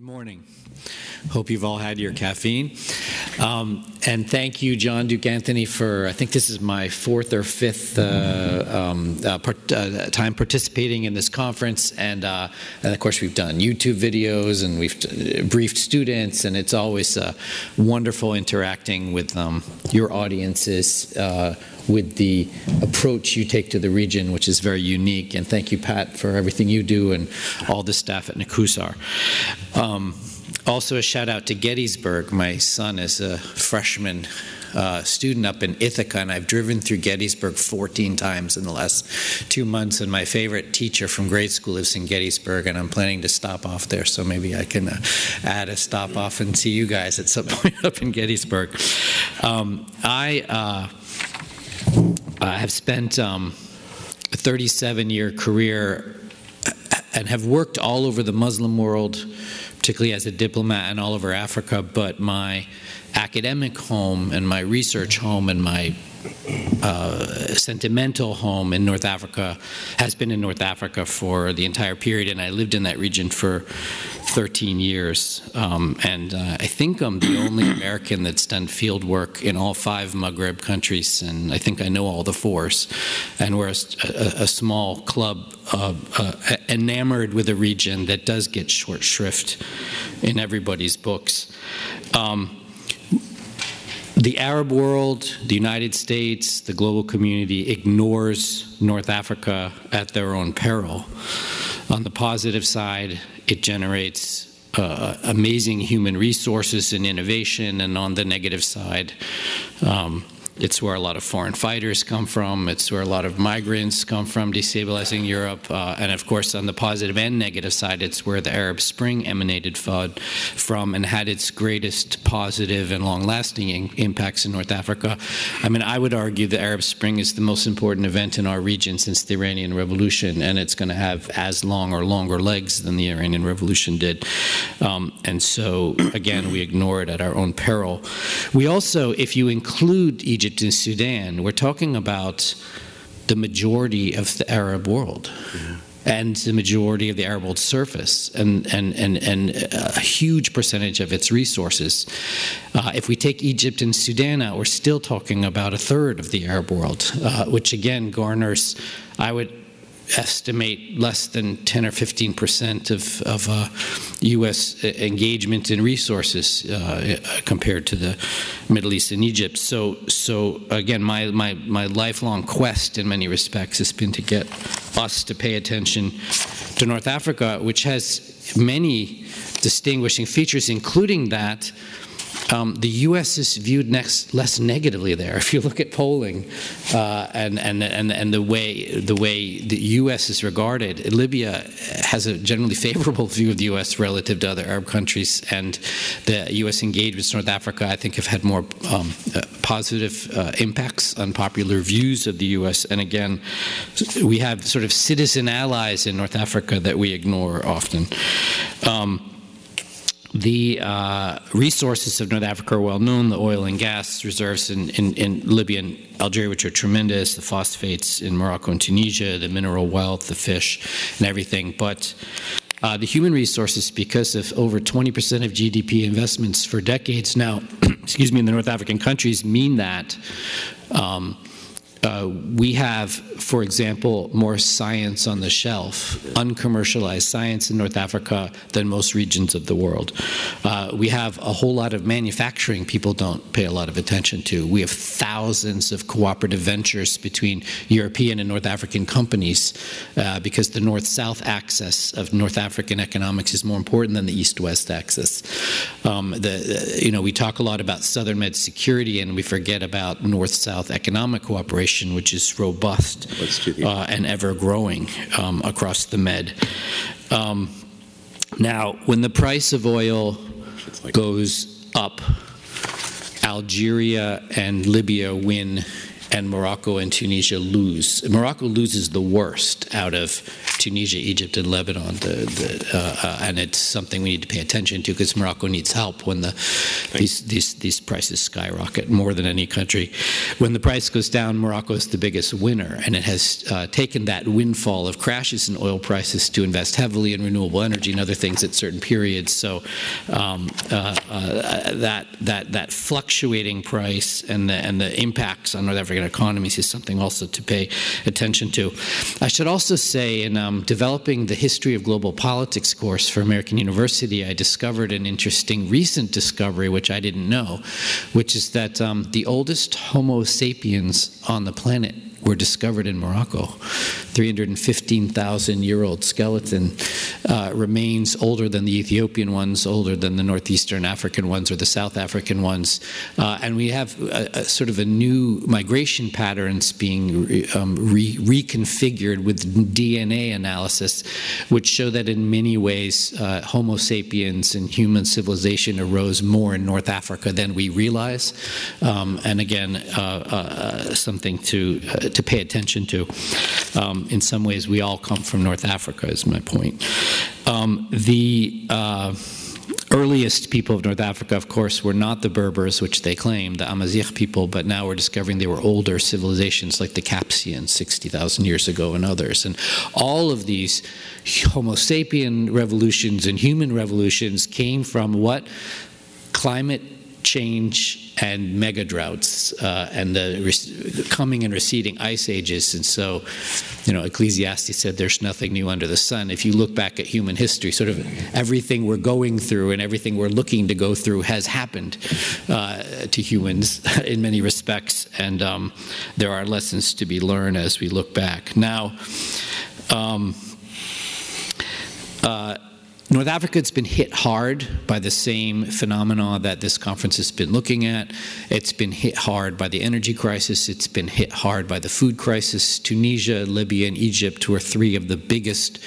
Good morning. Hope you've all had your caffeine. Um, and thank you, John Duke Anthony, for I think this is my fourth or fifth uh, um, uh, part, uh, time participating in this conference. And, uh, and, of course, we've done YouTube videos and we've uh, briefed students, and it's always uh, wonderful interacting with um, your audiences with the approach you take to the region, which is very unique. And thank you, Pat, for everything you do and all the staff at NCUSAR. Um, also, a shout out to Gettysburg. My son is a freshman uh, student up in Ithaca, and I've driven through Gettysburg 14 times in the last two months. And my favorite teacher from grade school lives in Gettysburg, and I'm planning to stop off there. So maybe I can uh, add a stop off and see you guys at some point up in Gettysburg. Um, I uh, I have spent um, a 37 year career and have worked all over the Muslim world, particularly as a diplomat and all over Africa. But my academic home and my research home and my uh, sentimental home in North Africa has been in North Africa for the entire period, and I lived in that region for 13 years. Um, and uh, I think I'm the only American that's done field work in all five Maghreb countries, and I think I know all the fours. And we're a, a, a small club uh, uh, enamored with a region that does get short shrift in everybody's books. Um, the Arab world, the United States, the global community ignores North Africa at their own peril. On the positive side, it generates uh, amazing human resources and innovation, and on the negative side, um, it's where a lot of foreign fighters come from. It's where a lot of migrants come from, destabilizing Europe. Uh, and of course, on the positive and negative side, it's where the Arab Spring emanated from and had its greatest positive and long lasting impacts in North Africa. I mean, I would argue the Arab Spring is the most important event in our region since the Iranian Revolution, and it's going to have as long or longer legs than the Iranian Revolution did. Um, and so, again, we ignore it at our own peril. We also, if you include Egypt, Egypt and Sudan, we're talking about the majority of the Arab world. Mm-hmm. And the majority of the Arab world surface, and, and, and, and a huge percentage of its resources. Uh, if we take Egypt and Sudan out, we're still talking about a third of the Arab world, uh, which again garners, I would estimate less than 10 or 15 percent of, of uh, U.S. engagement in resources uh, compared to the Middle East and Egypt. So, so again, my, my, my lifelong quest in many respects has been to get us to pay attention to North Africa, which has many distinguishing features, including that um, the U.S. is viewed next, less negatively there. If you look at polling uh, and, and, and, and the way the way the U.S. is regarded, Libya has a generally favorable view of the U.S. relative to other Arab countries, and the U.S. engagements in North Africa, I think, have had more um, uh, positive uh, impacts on popular views of the U.S. And again, we have sort of citizen allies in North Africa that we ignore often. Um, the uh, resources of North Africa are well known. The oil and gas reserves in, in, in, Libya and Algeria, which are tremendous, the phosphates in Morocco and Tunisia, the mineral wealth, the fish, and everything. But uh, the human resources, because of over 20% of GDP investments for decades now, excuse me, in the North African countries, mean that. Um, uh, we have, for example, more science on the shelf, uncommercialized science in North Africa than most regions of the world. Uh, we have a whole lot of manufacturing people don't pay a lot of attention to. We have thousands of cooperative ventures between European and North African companies uh, because the north south axis of North African economics is more important than the east west axis. Um, the, you know, we talk a lot about Southern Med security and we forget about north south economic cooperation which is robust uh, and ever growing um, across the Med. Um, now, when the price of oil goes up, Algeria and Libya win, and Morocco and Tunisia lose. Morocco loses the worst out of Tunisia, Egypt, and Lebanon. The, the, uh, uh, and it's something we need to pay attention to because Morocco needs help when the these, these, these prices skyrocket more than any country. When the price goes down, Morocco is the biggest winner, and it has uh, taken that windfall of crashes in oil prices to invest heavily in renewable energy and other things at certain periods. So um, uh, uh, that that that fluctuating price and the, and the impacts on North African economies is something also to pay attention to. I should also say, in um, developing the history of global politics course for American University, I discovered an interesting recent discovery, which I didn't know, which is that um, the oldest Homo sapiens on the planet were discovered in Morocco. 315,000 year old skeleton uh, remains older than the Ethiopian ones, older than the northeastern African ones or the South African ones. Uh, and we have a, a, sort of a new migration patterns being re, um, re, reconfigured with DNA analysis, which show that in many ways uh, Homo sapiens and human civilization arose more in North Africa than we realize. Um, and again, uh, uh, something to uh, to pay attention to. Um, in some ways, we all come from North Africa, is my point. Um, the uh, earliest people of North Africa, of course, were not the Berbers, which they claim, the Amazigh people, but now we're discovering they were older civilizations like the Capsians 60,000 years ago and others. And all of these Homo sapien revolutions and human revolutions came from what? Climate change and mega droughts uh, and the coming and receding ice ages. And so, you know, Ecclesiastes said there's nothing new under the sun. If you look back at human history, sort of everything we're going through and everything we're looking to go through has happened uh, to humans in many respects. And um, there are lessons to be learned as we look back. Now, um, uh, North Africa has been hit hard by the same phenomena that this conference has been looking at. It's been hit hard by the energy crisis. It's been hit hard by the food crisis. Tunisia, Libya, and Egypt were three of the biggest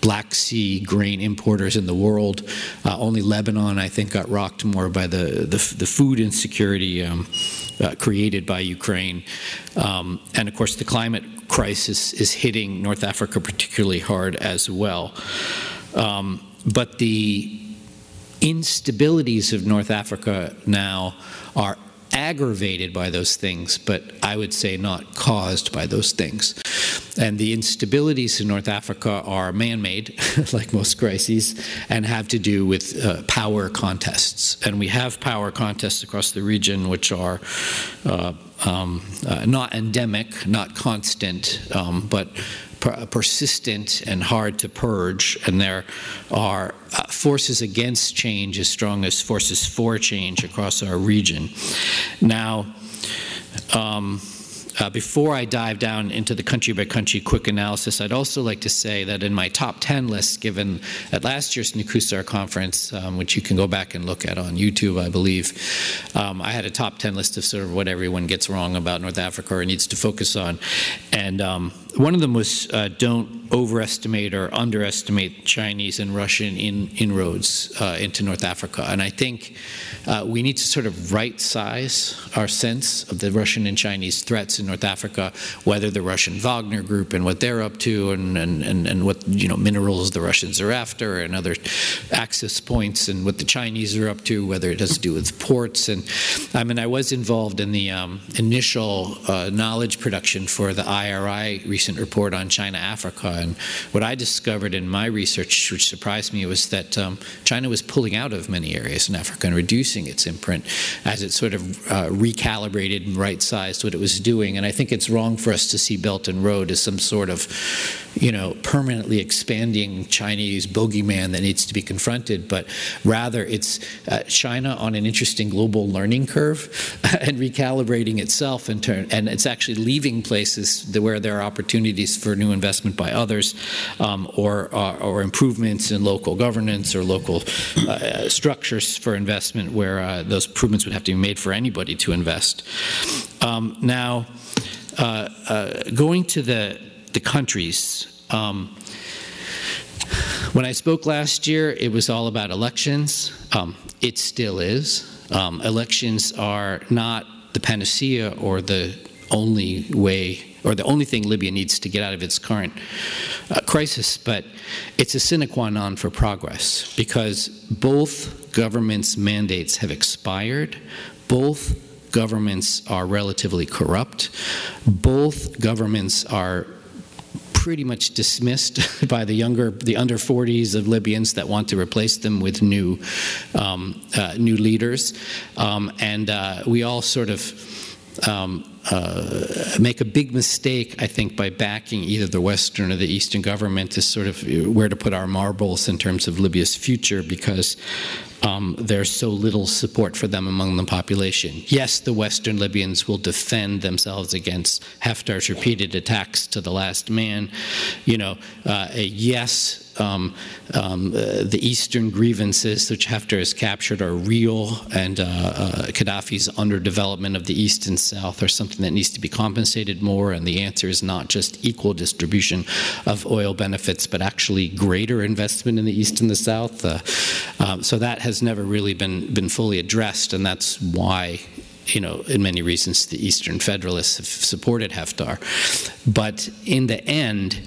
Black Sea grain importers in the world. Uh, only Lebanon, I think, got rocked more by the, the, the food insecurity um, uh, created by Ukraine. Um, and of course, the climate crisis is hitting North Africa particularly hard as well. Um, but the instabilities of North Africa now are aggravated by those things, but I would say not caused by those things. And the instabilities in North Africa are man made, like most crises, and have to do with uh, power contests. And we have power contests across the region which are uh, um, uh, not endemic, not constant, um, but persistent and hard to purge, and there are uh, forces against change as strong as forces for change across our region. Now, um, uh, before I dive down into the country by country quick analysis, I'd also like to say that in my top 10 list given at last year's NCUSAR conference, um, which you can go back and look at on YouTube, I believe, um, I had a top 10 list of sort of what everyone gets wrong about North Africa or needs to focus on. And um, one of them was uh, don't overestimate or underestimate Chinese and Russian in, inroads uh, into North Africa. And I think uh, we need to sort of right size our sense of the Russian and Chinese threats in North Africa, whether the Russian Wagner group and what they're up to, and, and, and, and what you know minerals the Russians are after, and other access points, and what the Chinese are up to, whether it has to do with ports. And I mean, I was involved in the um, initial uh, knowledge production for the IRI recent report on China Africa. And what I discovered in my research, which surprised me, was that um, China was pulling out of many areas in Africa and reducing its imprint as it sort of uh, recalibrated and right sized what it was doing. And I think it's wrong for us to see Belt and Road as some sort of, you know, permanently expanding Chinese bogeyman that needs to be confronted, but rather it's uh, China on an interesting global learning curve and recalibrating itself in turn. And it's actually leaving places where there are opportunities for new investment by others um, or, uh, or improvements in local governance or local uh, structures for investment where uh, those improvements would have to be made for anybody to invest. Um, now, uh, uh, going to the, the countries, um, when I spoke last year, it was all about elections. Um, it still is. Um, elections are not the panacea or the only way or the only thing Libya needs to get out of its current uh, crisis, but it's a sine qua non for progress because both governments' mandates have expired, both governments are relatively corrupt, both governments are pretty much dismissed by the younger, the under 40s of Libyans that want to replace them with new, um, uh, new leaders, um, and uh, we all sort of um, uh, make a big mistake, I think, by backing either the Western or the Eastern government as sort of where to put our marbles in terms of Libya's future because um, there's so little support for them among the population. Yes, the Western Libyans will defend themselves against Haftar's repeated attacks to the last man. You know, uh, yes, um, um, uh, the eastern grievances which Haftar has captured are real, and uh, uh, Gaddafi's underdevelopment of the east and south are something that needs to be compensated more. And the answer is not just equal distribution of oil benefits, but actually greater investment in the east and the south. Uh, um, so that has never really been been fully addressed, and that's why you know, in many reasons, the Eastern Federalists have supported Haftar. But in the end,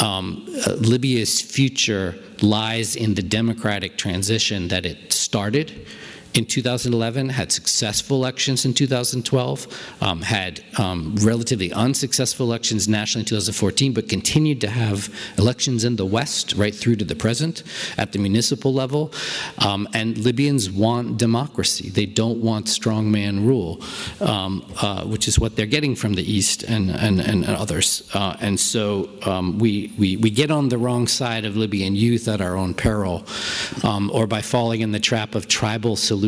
um, uh, Libya's future lies in the democratic transition that it started in 2011, had successful elections in 2012, um, had um, relatively unsuccessful elections nationally in 2014, but continued to have elections in the West right through to the present at the municipal level. Um, and Libyans want democracy. They don't want strongman rule, um, uh, which is what they're getting from the East and, and, and others. Uh, and so um, we, we, we get on the wrong side of Libyan youth at our own peril, um, or by falling in the trap of tribal solutions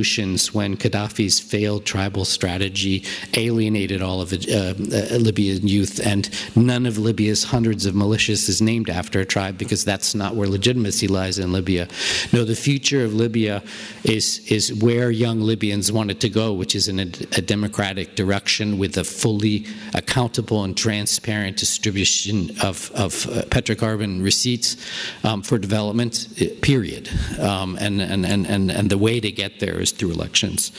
when Gaddafi's failed tribal strategy alienated all of uh, uh, Libyan youth, and none of Libya's hundreds of militias is named after a tribe because that's not where legitimacy lies in Libya. No, the future of Libya is is where young Libyans wanted to go, which is in a, a democratic direction with a fully accountable and transparent distribution of, of uh, petrocarbon receipts um, for development. Period. Um, and and and and the way to get there is through elections.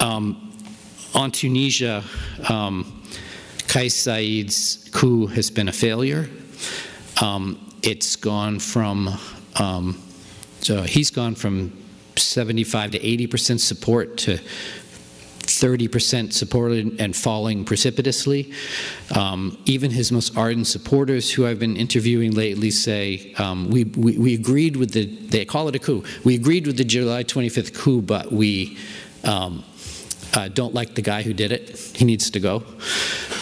Um, on Tunisia, um, Kais Saied's coup has been a failure. Um, it's gone from, um, so he's gone from 75 to 80 percent support to 30% supported and falling precipitously. Um, even his most ardent supporters, who I've been interviewing lately, say um, we, we, we, agreed with the, they call it a coup. We agreed with the July 25th coup, but we um, uh, don't like the guy who did it. He needs to go.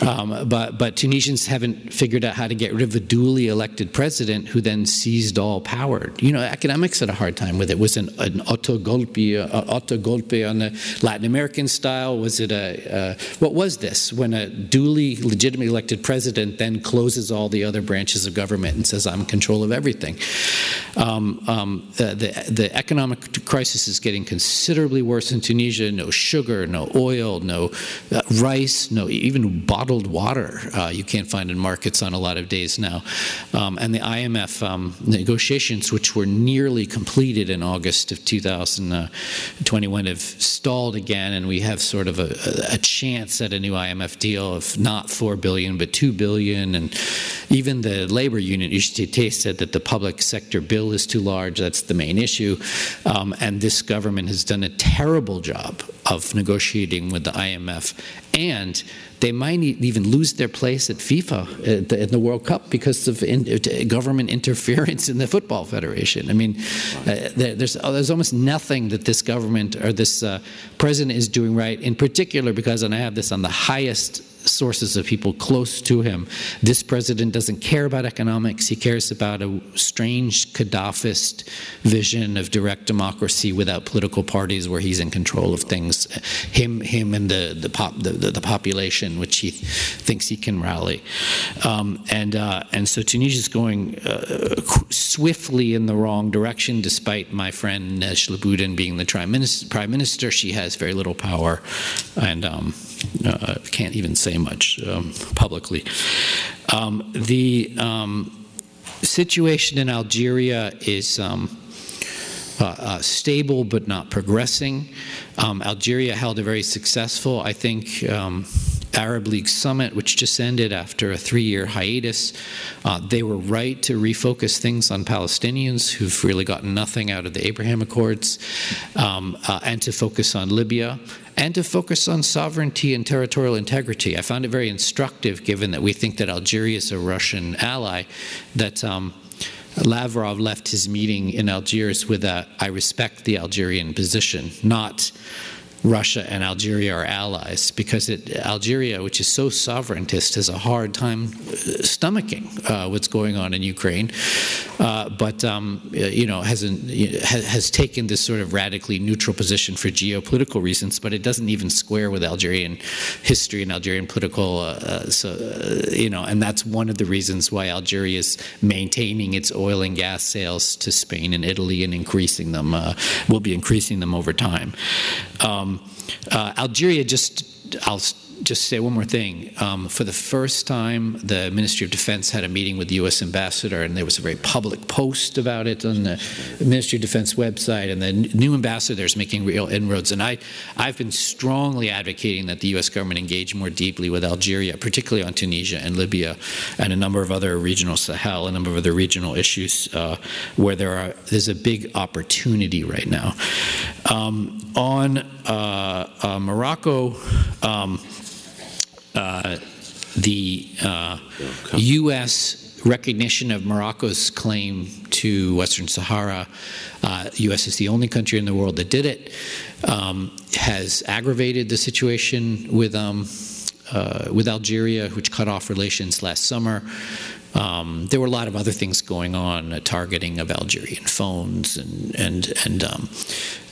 Um, but, but Tunisians haven't figured out how to get rid of a duly elected president who then seized all power. You know, academics had a hard time with it. Was it an autogolpe, autogolpe on the Latin American style? Was it a, uh, what was this? When a duly legitimately elected president then closes all the other branches of government and says, I'm in control of everything. Um, um, the, the, the economic crisis is getting considerably worse in Tunisia. No sugar, no oil, no uh, rice, no even bottled water. Uh, you can't find in markets on a lot of days now. Um, and the IMF um, negotiations, which were nearly completed in August of 2021, have stalled again, and we have sort of a, a chance at a new IMF deal of not four billion but two billion. And even the labor union UGTT said that the public sector bill is too large. That's the main issue. Um, and this government has done a terrible job of negotiating with the IMF. And they might even lose their place at FIFA in the World Cup because of in, government interference in the Football Federation. I mean, uh, there's, oh, there's almost nothing that this government or this uh, president is doing right, in particular because, and I have this on the highest sources of people close to him. This president doesn't care about economics. He cares about a strange Gaddafist vision of direct democracy without political parties where he's in control of things. Him, him and the, the, pop, the, the, the population, which he thinks he can rally. Um, and, uh, and so Tunisia is going uh, swiftly in the wrong direction, despite my friend Bouden being the. Prime minister. She has very little power. And um, uh, can't even say much um, publicly. Um, the um, situation in Algeria is um, uh, uh, stable but not progressing. Um, Algeria held a very successful, I think, um, Arab League summit, which just ended after a three year hiatus. Uh, they were right to refocus things on Palestinians who've really gotten nothing out of the Abraham Accords um, uh, and to focus on Libya and to focus on sovereignty and territorial integrity. I found it very instructive, given that we think that Algeria is a Russian ally, that. Um, Lavrov left his meeting in Algiers with a I respect the Algerian position, not Russia and Algeria are allies because it, Algeria, which is so sovereigntist, has a hard time uh, stomaching uh, what's going on in Ukraine, uh, but um, you know hasn't has taken this sort of radically neutral position for geopolitical reasons, but it doesn't even square with Algerian history and Algerian political. Uh, uh so uh, you know, and that's one of the reasons why Algeria is maintaining its oil and gas sales to Spain and Italy and increasing them. will be increasing them over time. Um, uh, Uh, Algeria just, I'll just say one more thing. Um, for the first time, the Ministry of Defense had a meeting with the U.S. ambassador, and there was a very public post about it on the Ministry of Defense website. And the new ambassador is making real inroads. And I, I've been strongly advocating that the U.S. government engage more deeply with Algeria, particularly on Tunisia and Libya, and a number of other regional Sahel, a number of other regional issues uh, where there are there's a big opportunity right now. Um, on uh, uh, Morocco. Um, uh, the uh, U.S. recognition of Morocco's claim to Western Sahara, uh, U.S. is the only country in the world that did it, um, has aggravated the situation with um, uh, with Algeria, which cut off relations last summer. Um, there were a lot of other things going on, uh, targeting of Algerian phones and and and um,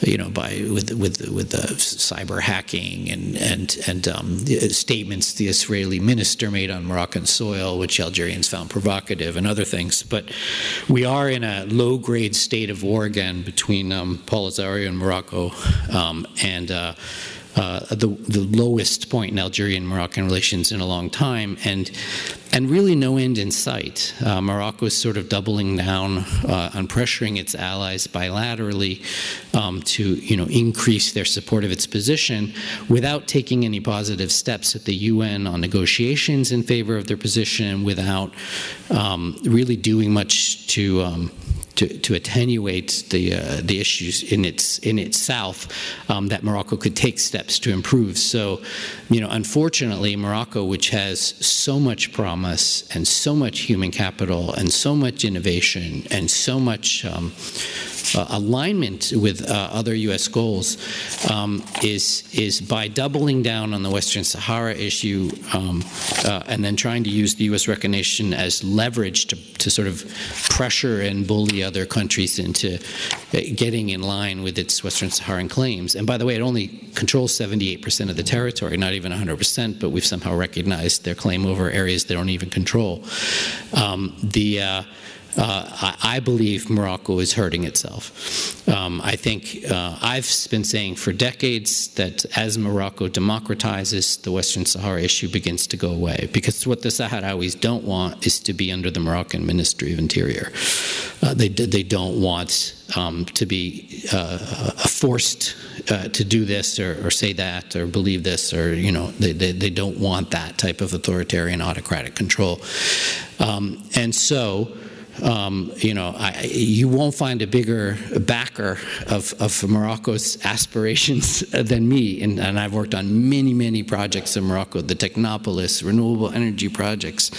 you know by with with with the cyber hacking and and and um, statements the Israeli minister made on Moroccan soil, which Algerians found provocative, and other things. But we are in a low grade state of war again between um, Polisario and Morocco, um, and. Uh, uh, the, the lowest point in Algerian Moroccan relations in a long time, and and really no end in sight. Uh, Morocco is sort of doubling down uh, on pressuring its allies bilaterally um, to you know increase their support of its position without taking any positive steps at the UN on negotiations in favor of their position, without um, really doing much to um, to, to attenuate the uh, the issues in its in itself um, that Morocco could take steps to improve. So, you know, unfortunately, Morocco, which has so much promise and so much human capital and so much innovation and so much um, uh, alignment with uh, other U.S. goals um, is is by doubling down on the Western Sahara issue um, uh, and then trying to use the U.S. recognition as leverage to, to sort of pressure and bully other countries into uh, getting in line with its Western Saharan claims. And by the way, it only controls 78% of the territory, not even 100%, but we've somehow recognized their claim over areas they don't even control. Um, the uh, uh, I, I, believe Morocco is hurting itself. Um, I think uh, I've been saying for decades that as Morocco democratizes, the Western Sahara issue begins to go away. Because what the Sahrawis don't want is to be under the Moroccan Ministry of Interior. Uh, they, they don't want um, to be uh, forced uh, to do this or, or, say that or believe this or, you know, they, they, they, don't want that type of authoritarian autocratic control. Um, and so, um, you know, I, you won't find a bigger backer of, of Morocco's aspirations than me. And, and, I've worked on many, many projects in Morocco, the Technopolis, renewable energy projects,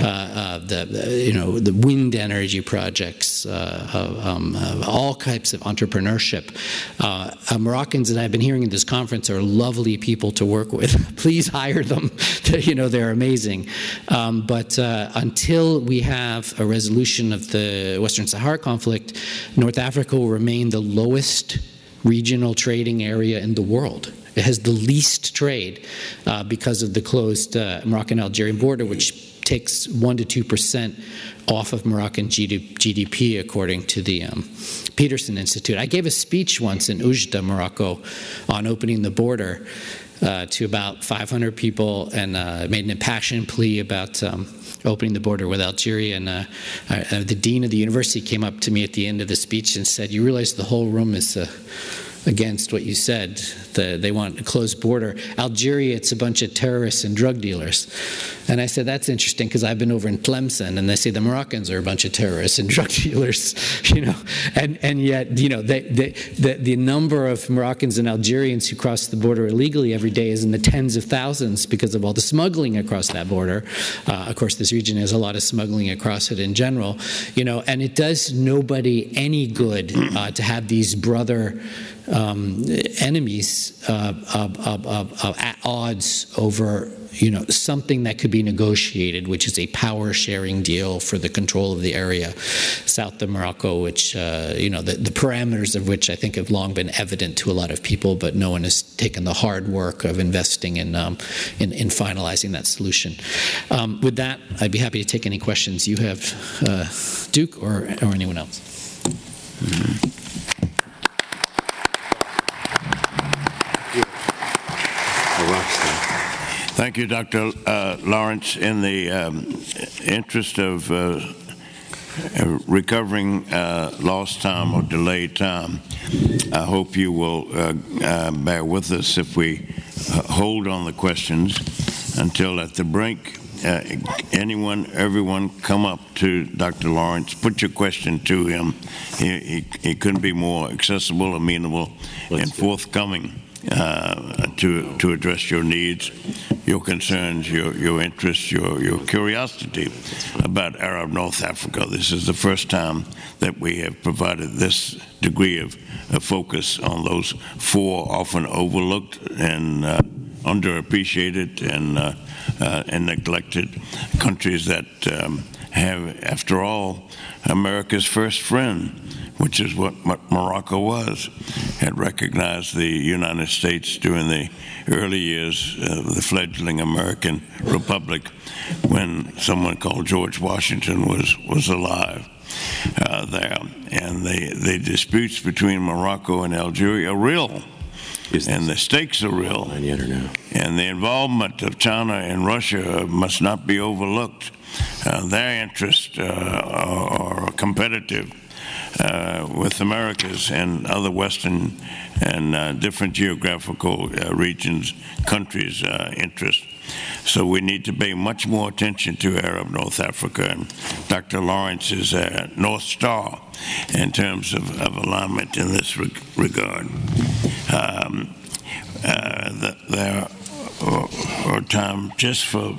uh, uh, the, the, you know, the wind energy projects, uh, uh um, uh, all types of entrepreneurship. Uh, Moroccans that I've been hearing in this conference are lovely people to work with. Please hire them. you know, they're amazing. Um, but until we have a resolution resolution of the Western Sahara conflict, North Africa will remain the lowest regional trading area in the world. It has the least trade uh, because of the closed uh, Moroccan Algerian border, which takes 1 to 2 percent off of Moroccan GDP, according to the um, Peterson Institute. I gave a speech once in Oujda, Morocco, on opening the border uh, to about 500 people and uh, made an impassioned plea about. Um, opening the border with Algeria. And uh, uh, the dean of the university came up to me at the end of the speech and said, "You realize the whole room is." Uh, against what you said. The, they want a closed border. Algeria, it's a bunch of terrorists and drug dealers. And I said, that's interesting because I've been over in Tlemcen and they say the Moroccans are a bunch of terrorists and drug dealers, you know. And, and yet, you know, they, they, the, the number of Moroccans and Algerians who cross the border illegally every day is in the tens of thousands because of all the smuggling across that border. Uh, of course, this region has a lot of smuggling across it in general, you know, and it does nobody any good uh, to have these brother um, enemies uh, at odds over you know something that could be negotiated, which is a power sharing deal for the control of the area south of Morocco, which uh, you know the, the, parameters of which I think have long been evident to a lot of people, but no one has taken the hard work of investing in um, in, in, finalizing that solution. Um, with that, I'd be happy to take any questions you have, uh, Duke or or anyone else. Mm-hmm. Thank you, Dr. Uh, Lawrence. In the um, interest of uh, recovering uh, lost time or delayed time, I hope you will uh, uh, bear with us if we uh, hold on the questions until at the break. anyone, everyone, come up to Dr. Lawrence. Put your question to him. He, he, he couldn't be more accessible, amenable, Let's and forthcoming uh, to to address your needs, your concerns, your your interests, your your curiosity about Arab North Africa. This is the first time that we have provided this degree of, of focus on those four often overlooked and uh, underappreciated and uh, uh and neglected countries that um, have, after all, America's first friend which is what Morocco was, had recognized the United States during the early years of the fledgling American Republic when someone called George Washington was, was alive. Uh, there, and the, the disputes between Morocco and Algeria are real, and the stakes are real. And the involvement of China and Russia must not be overlooked. Uh, their interests uh, are, are competitive with Americas and other Western and uh, different geographical uh, regions, countries' uh, interests. So we need to pay much more attention to Arab North Africa, and Dr. Lawrence is a North Star in terms of, of alignment in this reg regard. Um, uh, there are time just for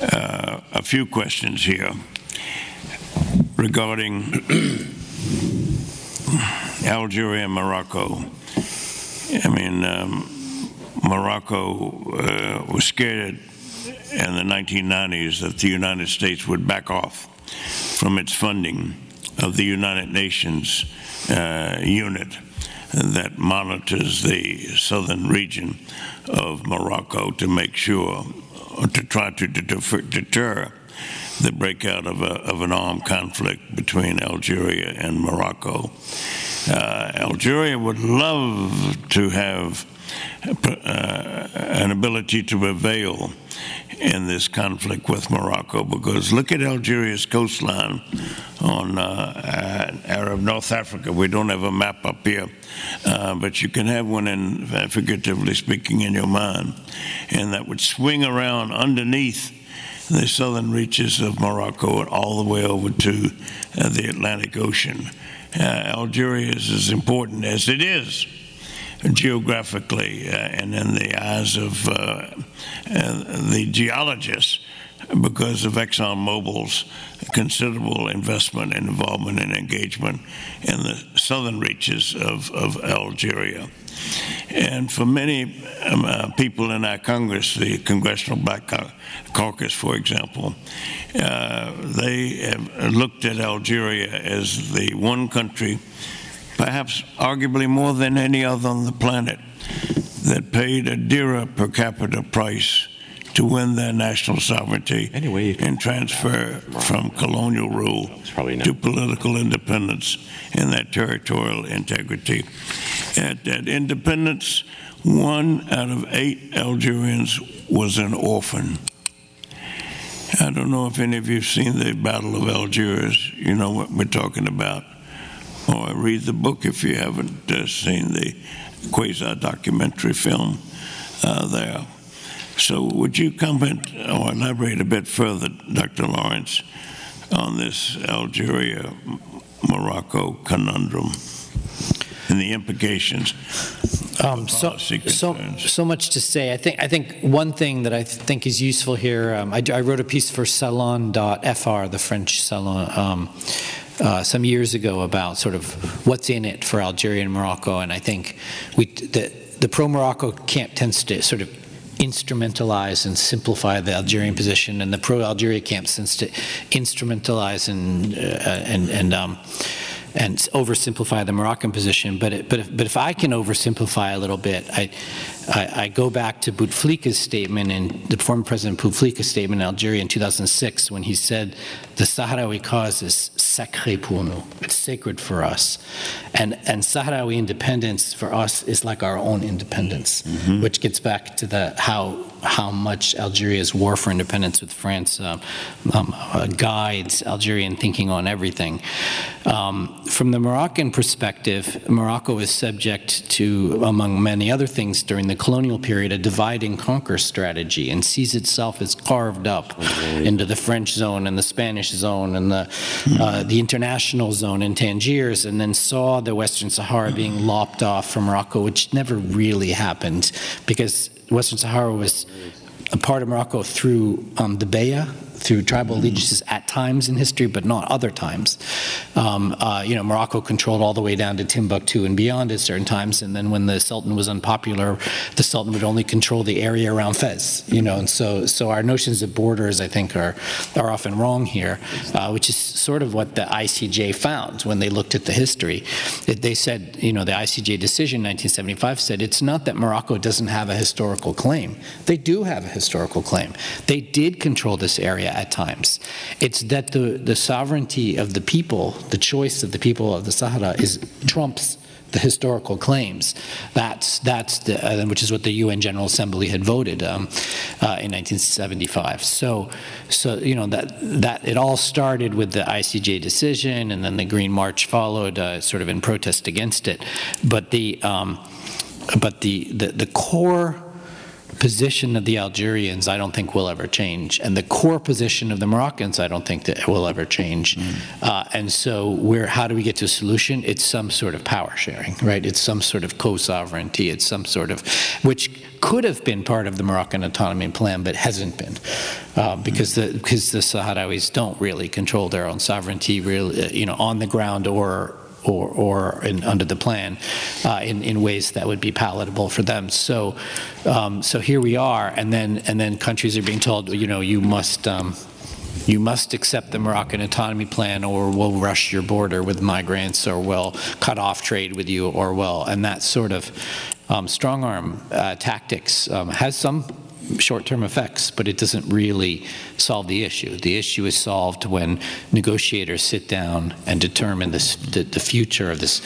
uh, a few questions here regarding Algeria and Morocco. I mean, um, Morocco uh, was scared in the 1990s that the United States would back off from its funding of the United Nations uh, unit that monitors the southern region of Morocco to make sure, to try to deter the breakout of, a, of an armed conflict between Algeria and Morocco. Uh, Algeria would love to have uh, an ability to prevail in this conflict with Morocco because look at Algeria's coastline on uh, Arab North Africa. We don't have a map up here, uh, but you can have one in, figuratively speaking, in your mind, and that would swing around underneath the southern reaches of Morocco and all the way over to uh, the Atlantic Ocean. Uh, Algeria is as important as it is geographically uh, and in the eyes of uh, uh, the geologists because of ExxonMobil's considerable investment and involvement and engagement in the southern reaches of, of Algeria. And for many um, uh, people in our Congress, the Congressional Black Caucus, for example, uh, they have looked at Algeria as the one country, perhaps arguably more than any other on the planet, that paid a dearer per capita price to win their national sovereignty anyway, and transfer from colonial rule to political independence and that territorial integrity. At, at independence, one out of eight Algerians was an orphan. I don't know if any of you have seen the Battle of Algiers. You know what we're talking about. or read the book if you haven't uh, seen the quasi documentary film uh, there. So, would you comment or elaborate a bit further, Dr. Lawrence, on this Algeria Morocco conundrum and the implications? Um, so, so, so much to say. I think, I think one thing that I think is useful here, um, I, I, wrote a piece for Salon.fr, the French Salon, um, uh, some years ago about sort of what's in it for Algeria and Morocco, and I think we, the, the pro-Morocco camp tends to sort of instrumentalize and simplify the Algerian position, and the pro-Algeria camp tends to instrumentalize and uh, and and um, and oversimplify the Moroccan position. But it, but if, but if I can oversimplify a little bit, I I, I go back to Bouteflika's statement and the former President Bouteflika's statement in Algeria in 2006 when he said the Sahrawi cause is sacré pour nous. It's sacred for us, and and Sahrawi independence for us is like our own independence, mm-hmm. which gets back to the how how much Algeria's war for independence with France um, um, uh, guides Algerian thinking on everything. Um, from the Moroccan perspective, Morocco is subject to, among many other things, during the colonial period, a divide and conquer strategy and sees itself as carved up into the French zone and the Spanish zone and the, uh, the international zone in Tangiers, and then saw the Western Sahara being lopped off from Morocco, which never really happened because Western Sahara was a part of Morocco through um, the bay'a, through tribal allegiances at times in history, but not other times. Um, uh, you know, Morocco controlled all the way down to Timbuktu and beyond at certain times, and then when the Sultan was unpopular, the Sultan would only control the area around Fez. You know, and so so our notions of borders, I think, are are often wrong here, uh, which is sort of what the ICJ found when they looked at the history. It, they said, you know, the ICJ decision in 1975 said it's not that Morocco doesn't have a historical claim; they do have a historical claim. They did control this area at times. It's that the, the sovereignty of the people, the choice of the people of the Sahara, is trumps the historical claims. That's that's the, uh, which is what the UN General Assembly had voted um, uh, in 1975. So, so you know that that it all started with the ICJ decision, and then the Green March followed, uh, sort of in protest against it. But the um, but the, the the core position of the Algerians, I don't think will ever change, and the core position of the Moroccans, I don't think that will ever change. Mm. Uh, and so, where how do we get to a solution? It's some sort of power sharing, right? It's some sort of co-sovereignty. It's some sort of which could have been part of the Moroccan autonomy plan, but hasn't been, uh, because the because the Sahrawis don't really control their own sovereignty, really, you know, on the ground or or, or in, under the plan uh, in, in ways that would be palatable for them. So, um, so here we are, and then and then countries are being told, you know, you must. Um, you must accept the Moroccan autonomy plan or we'll rush your border with migrants or we'll cut off trade with you or we'll, and that sort of um, strong arm uh, tactics um, has some short-term effects, but it doesn't really solve the issue. The issue is solved when negotiators sit down and determine this, the, the future of this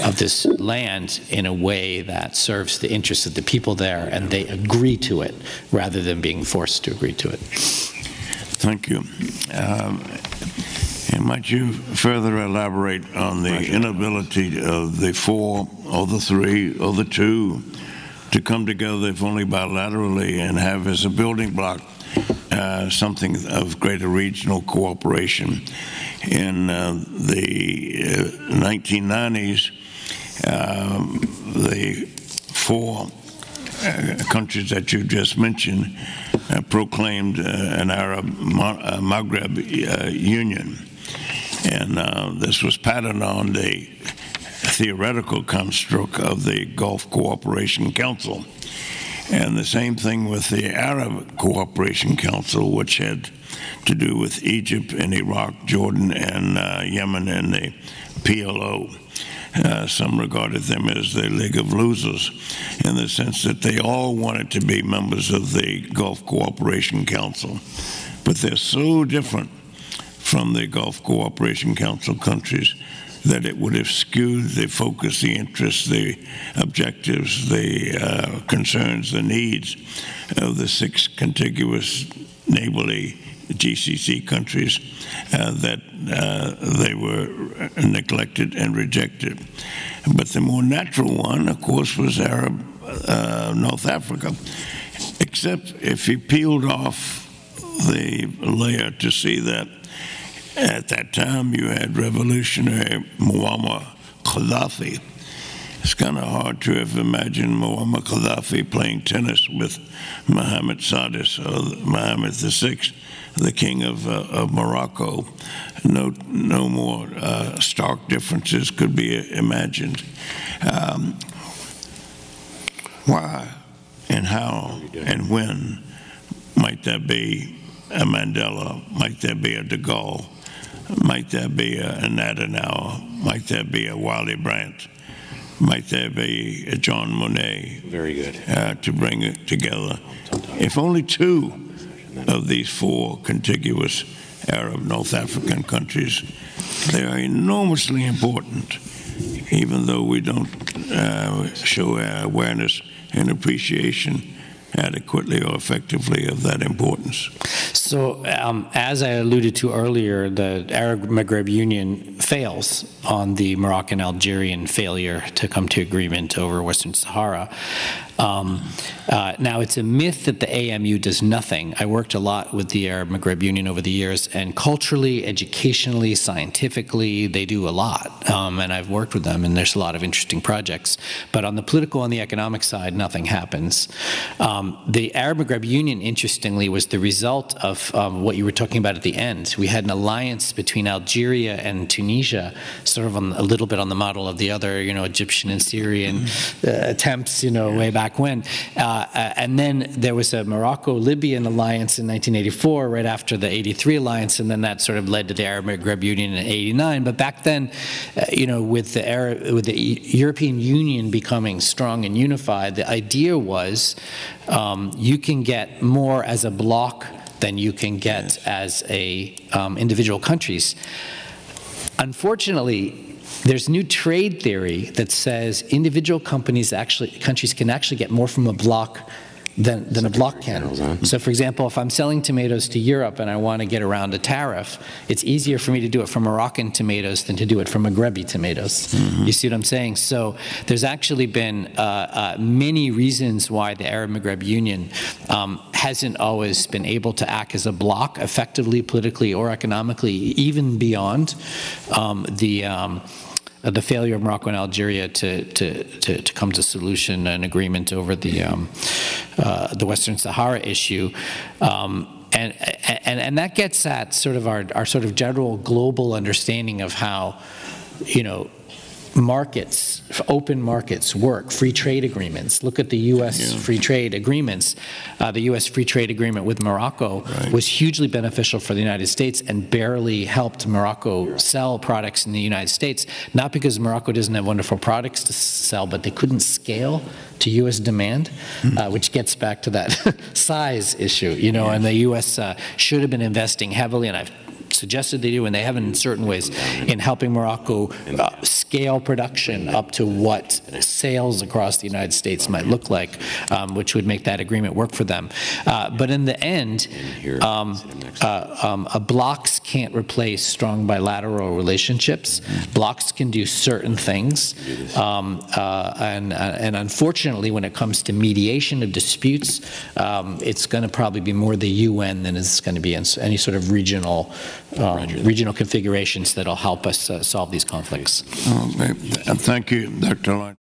of this land in a way that serves the interests of the people there, and they agree to it rather than being forced to agree to it. Thank you. Um, and might you further elaborate on the inability of the four, or the three, or the two to come together, if only bilaterally, and have as a building block uh, something of greater regional cooperation. In uh, the uh, 1990s, um, the four uh, countries that you just mentioned uh, proclaimed uh, an Arab Maghreb Union. And this was patterned on the theoretical construct of the Gulf Cooperation Council. And the same thing with the Arab Cooperation Council, which had to do with Egypt and Iraq, Jordan, and uh, Yemen, and the PLO. Uh, some regarded them as the League of Losers in the sense that they all wanted to be members of the Gulf Cooperation Council. But they're so different from the Gulf Cooperation Council countries that it would have skewed the focus, the interests, the objectives, the uh, concerns, the needs of the six contiguous neighborly GCC countries uh, that uh, they were neglected and rejected. But the more natural one, of course, was Arab uh, North Africa, except if you peeled off the layer to see that at that time you had revolutionary Muammar Gaddafi. It's kind of hard to have imagined Muammar Gaddafi playing tennis with Mohammed Sadis or Mohammed VI, the king of, uh, of Morocco. No, no more uh, stark differences could be imagined. Um, why and how and when might there be a Mandela? Might there be a de Gaulle? Might there be a, a Adenauer? Might there be a Willy Brandt? Might there be a Jean Monnet? Very good. Uh, to bring it together. If only two of these four contiguous Arab North African countries, they are enormously important, even though we don't uh, show our awareness and appreciation adequately or effectively of that importance. So, um, as I alluded to earlier, the Arab Maghreb Union fails on the Moroccan Algerian failure to come to agreement over Western Sahara. Um, uh, now, it's a myth that the AMU does nothing. I worked a lot with the Arab Maghreb Union over the years, and culturally, educationally, scientifically, they do a lot. Um, and I've worked with them, and there's a lot of interesting projects. But on the political and the economic side, nothing happens. Um, the Arab Maghreb Union, interestingly, was the result of um, what you were talking about at the end. We had an alliance between Algeria and Tunisia, sort of on, a little bit on the model of the other, you know, Egyptian and Syrian mm-hmm. uh, attempts, you know, way back back when. Uh, uh, and then there was a Morocco-Libyan alliance in 1984, right after the 83 alliance, and then that sort of led to the Arab Maghreb Union in 89. But back then, uh, you know, with the, Arab, with the European Union becoming strong and unified, the idea was um, you can get more as a bloc than you can get as a um, individual countries. Unfortunately, there's new trade theory that says individual companies actually countries can actually get more from a block than, than a block can. So, for example, if I'm selling tomatoes to Europe and I want to get around a tariff, it's easier for me to do it from Moroccan tomatoes than to do it from Maghrebi tomatoes. Mm-hmm. You see what I'm saying? So, there's actually been uh, uh, many reasons why the Arab Maghreb Union um, hasn't always been able to act as a block effectively, politically, or economically, even beyond um, the. Um, uh, the failure of Morocco and Algeria to, to, to, to come to solution and agreement over the, um, uh, the Western Sahara issue. Um, and, and, and that gets at sort of our, our sort of general global understanding of how, you know, markets, open markets work, free trade agreements. Look at the U.S. Yeah. free trade agreements. Uh, the U.S. free trade agreement with Morocco right. was hugely beneficial for the United States and barely helped Morocco sell products in the United States, not because Morocco doesn't have wonderful products to sell, but they couldn't scale to U.S. demand, mm-hmm. uh, which gets back to that size issue, you know, yes. and the U.S. Uh, should have been investing heavily, and I've suggested they do, and they have in certain ways, in helping Morocco uh, scale production up to what sales across the United States might look like, um, which would make that agreement work for them. Uh, but in the end, um, uh, um, blocks can't replace strong bilateral relationships. Blocks can do certain things, um, uh, and, uh, and unfortunately, when it comes to mediation of disputes, um, it's going to probably be more the UN than it's going to be any sort of regional um, regional configurations that'll help us uh, solve these conflicts. Oh, thank you, Dr. Lyon.